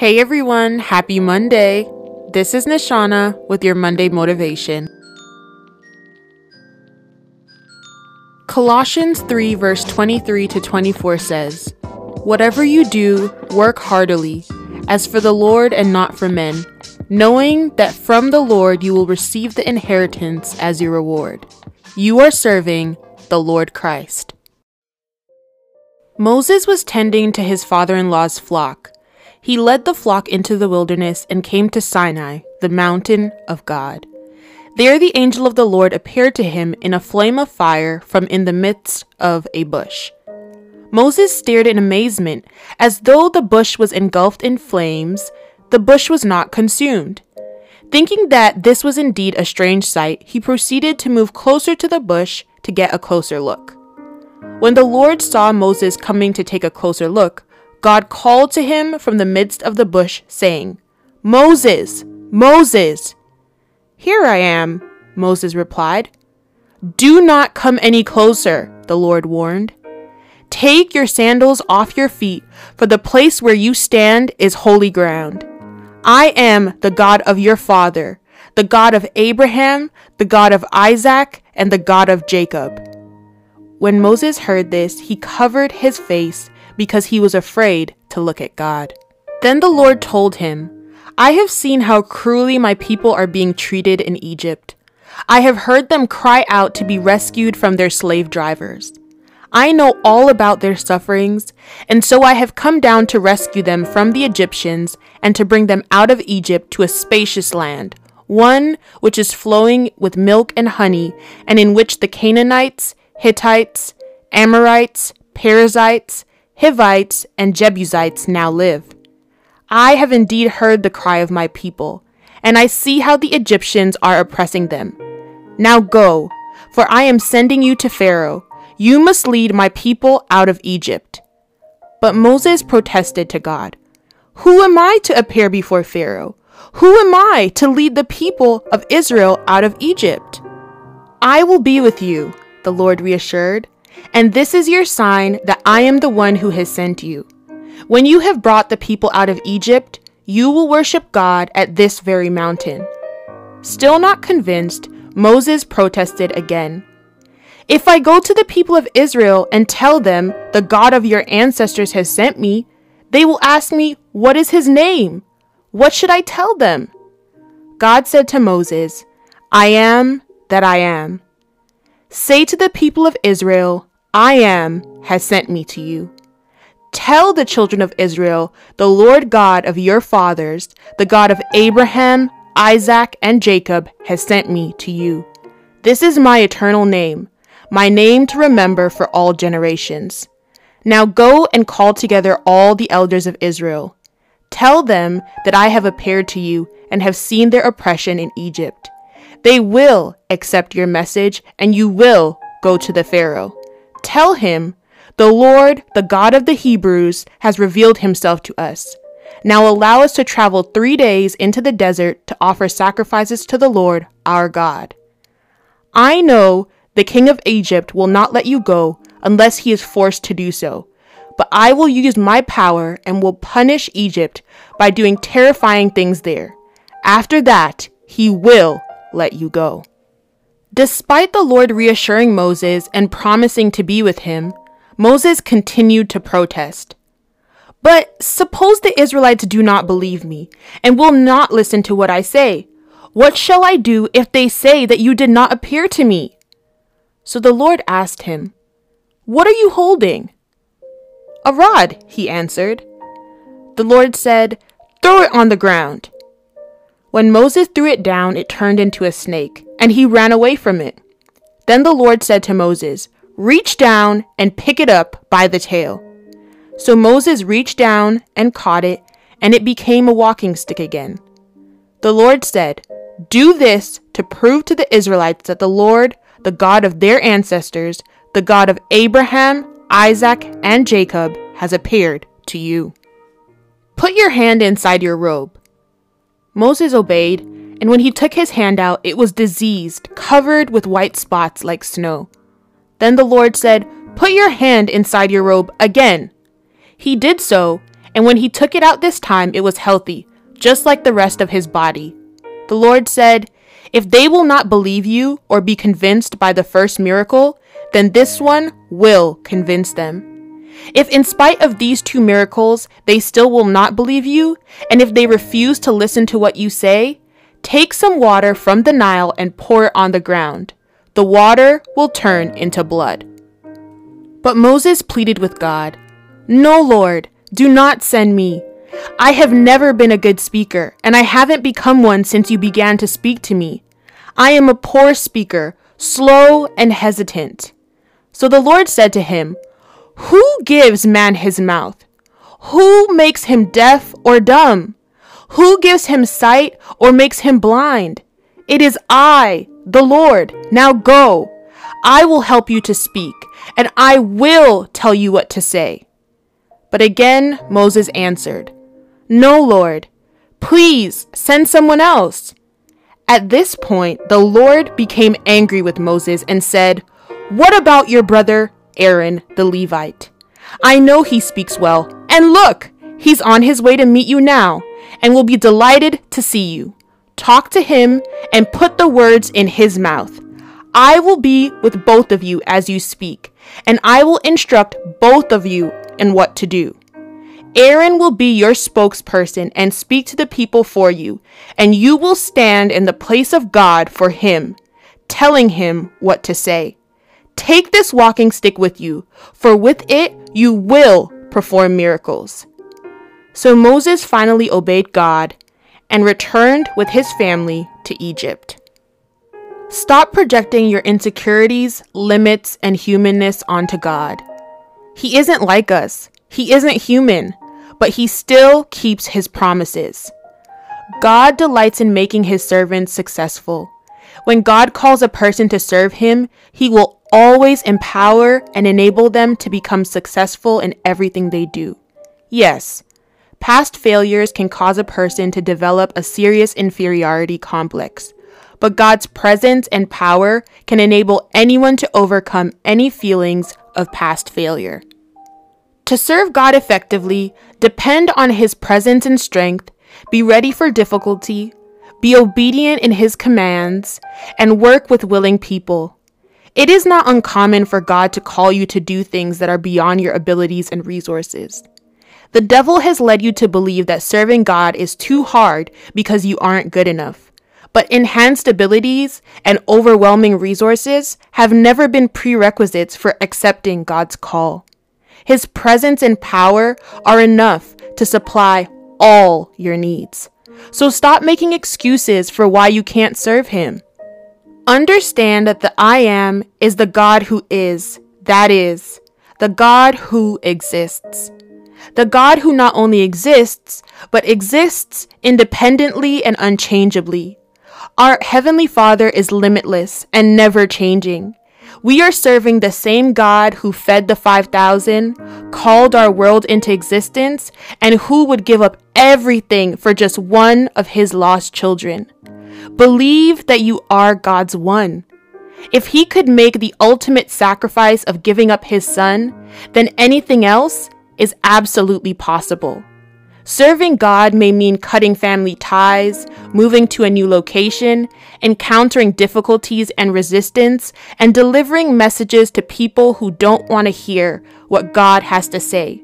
Hey everyone, happy Monday. This is Nishana with your Monday motivation. Colossians 3, verse 23 to 24 says, Whatever you do, work heartily, as for the Lord and not for men, knowing that from the Lord you will receive the inheritance as your reward. You are serving the Lord Christ. Moses was tending to his father in law's flock he led the flock into the wilderness and came to Sinai, the mountain of God. There the angel of the Lord appeared to him in a flame of fire from in the midst of a bush. Moses stared in amazement, as though the bush was engulfed in flames. The bush was not consumed. Thinking that this was indeed a strange sight, he proceeded to move closer to the bush to get a closer look. When the Lord saw Moses coming to take a closer look, God called to him from the midst of the bush, saying, Moses, Moses! Here I am, Moses replied. Do not come any closer, the Lord warned. Take your sandals off your feet, for the place where you stand is holy ground. I am the God of your father, the God of Abraham, the God of Isaac, and the God of Jacob. When Moses heard this, he covered his face because he was afraid to look at God. Then the Lord told him, I have seen how cruelly my people are being treated in Egypt. I have heard them cry out to be rescued from their slave drivers. I know all about their sufferings, and so I have come down to rescue them from the Egyptians and to bring them out of Egypt to a spacious land, one which is flowing with milk and honey, and in which the Canaanites, Hittites, Amorites, Perizzites, Hivites, and Jebusites now live. I have indeed heard the cry of my people, and I see how the Egyptians are oppressing them. Now go, for I am sending you to Pharaoh. You must lead my people out of Egypt. But Moses protested to God, Who am I to appear before Pharaoh? Who am I to lead the people of Israel out of Egypt? I will be with you, the Lord reassured. And this is your sign that I am the one who has sent you. When you have brought the people out of Egypt, you will worship God at this very mountain. Still not convinced, Moses protested again. If I go to the people of Israel and tell them, the God of your ancestors has sent me, they will ask me, What is his name? What should I tell them? God said to Moses, I am that I am. Say to the people of Israel, I am has sent me to you. Tell the children of Israel, the Lord God of your fathers, the God of Abraham, Isaac, and Jacob, has sent me to you. This is my eternal name, my name to remember for all generations. Now go and call together all the elders of Israel. Tell them that I have appeared to you and have seen their oppression in Egypt. They will accept your message, and you will go to the Pharaoh. Tell him, The Lord, the God of the Hebrews, has revealed himself to us. Now allow us to travel three days into the desert to offer sacrifices to the Lord our God. I know the king of Egypt will not let you go unless he is forced to do so. But I will use my power and will punish Egypt by doing terrifying things there. After that, he will let you go. Despite the Lord reassuring Moses and promising to be with him, Moses continued to protest. But suppose the Israelites do not believe me and will not listen to what I say. What shall I do if they say that you did not appear to me? So the Lord asked him, What are you holding? A rod, he answered. The Lord said, Throw it on the ground. When Moses threw it down, it turned into a snake, and he ran away from it. Then the Lord said to Moses, Reach down and pick it up by the tail. So Moses reached down and caught it, and it became a walking stick again. The Lord said, Do this to prove to the Israelites that the Lord, the God of their ancestors, the God of Abraham, Isaac, and Jacob, has appeared to you. Put your hand inside your robe. Moses obeyed, and when he took his hand out, it was diseased, covered with white spots like snow. Then the Lord said, Put your hand inside your robe again. He did so, And when he took it out this time, it was healthy, just like the rest of his body. The Lord said, If they will not believe you or be convinced by the first miracle, then this one will convince them. If, in spite of these two miracles, they still will not believe you, and if they refuse to listen to what you say, take some water from the Nile and pour it on the ground. The water will turn into blood. But Moses pleaded with God, No, Lord, do not send me. I have never been a good speaker, and I haven't become one since you began to speak to me. I am a poor speaker, slow and hesitant. So the Lord said to him, Who gives man his mouth? Who makes him deaf or dumb? Who gives him sight or makes him blind? It is I, the Lord. Now go. I will help you to speak, and I will tell you what to say. But again Moses answered, No, Lord. Please send someone else. At this point, the Lord became angry with Moses and said, What about your brother Aaron the Levite? I know he speaks well, and look, he's on his way to meet you now, and will be delighted to see you. Talk to him and put the words in his mouth. I will be with both of you as you speak, and I will instruct both of you in what to do. Aaron will be your spokesperson and speak to the people for you, and you will stand in the place of God for him, telling him what to say. Take this walking stick with you, for with it you will perform miracles. So Moses finally obeyed God and returned with his family to Egypt. Stop projecting your insecurities, limits, and humanness onto God. He isn't like us, He isn't human, but He still keeps His promises. God delights in making His servants successful. When God calls a person to serve Him, He will always empower and enable them to become successful in everything they do. Yes, past failures can cause a person to develop a serious inferiority complex but God's presence and power can enable anyone to overcome any feelings of past failure. To serve God effectively, depend on His presence and strength, be ready for difficulty, be obedient in His commands, and work with willing people. It is not uncommon for God to call you to do things that are beyond your abilities and resources. The devil has led you to believe that serving God is too hard because you aren't good enough but enhanced abilities and overwhelming resources have never been prerequisites for accepting God's call. His presence and power are enough to supply all your needs. So stop making excuses for why you can't serve Him. Understand that the I am is the God who is, that is, the God who exists. The God who not only exists, but exists independently and unchangeably. Our Heavenly Father is limitless and never changing. We are serving the same God who fed the 5,000, called our world into existence, and who would give up everything for just one of his lost children. Believe that you are God's one. If he could make the ultimate sacrifice of giving up his son, then anything else is absolutely possible. Serving God may mean cutting family ties, moving to a new location, encountering difficulties and resistance, and delivering messages to people who don't want to hear what God has to say.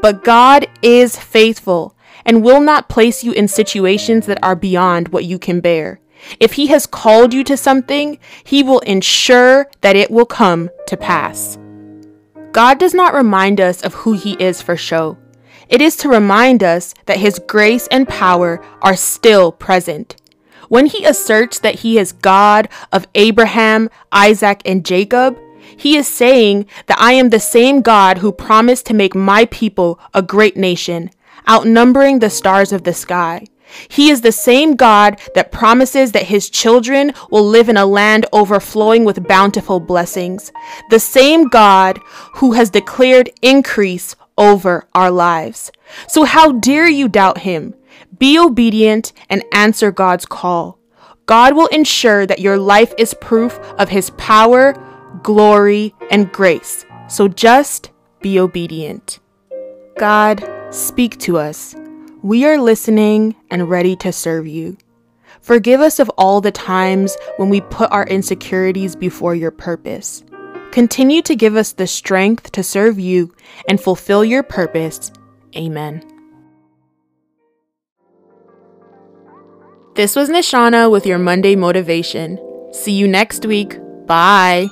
But God is faithful and will not place you in situations that are beyond what you can bear. If He has called you to something, He will ensure that it will come to pass. God does not remind us of who He is for show. It is to remind us that His grace and power are still present. When He asserts that He is God of Abraham, Isaac, and Jacob, He is saying that I am the same God who promised to make my people a great nation, outnumbering the stars of the sky. He is the same God that promises that his children will live in a land overflowing with bountiful blessings. The same God who has declared increase over our lives. So, how dare you doubt Him? Be obedient and answer God's call. God will ensure that your life is proof of His power, glory, and grace. So, just be obedient. God, Speak to us. We are listening and ready to serve you. Forgive us of all the times when we put our insecurities before your purpose. Continue to give us the strength to serve you and fulfill your purpose. Amen. This was Nishana with your Monday motivation. See you next week. Bye.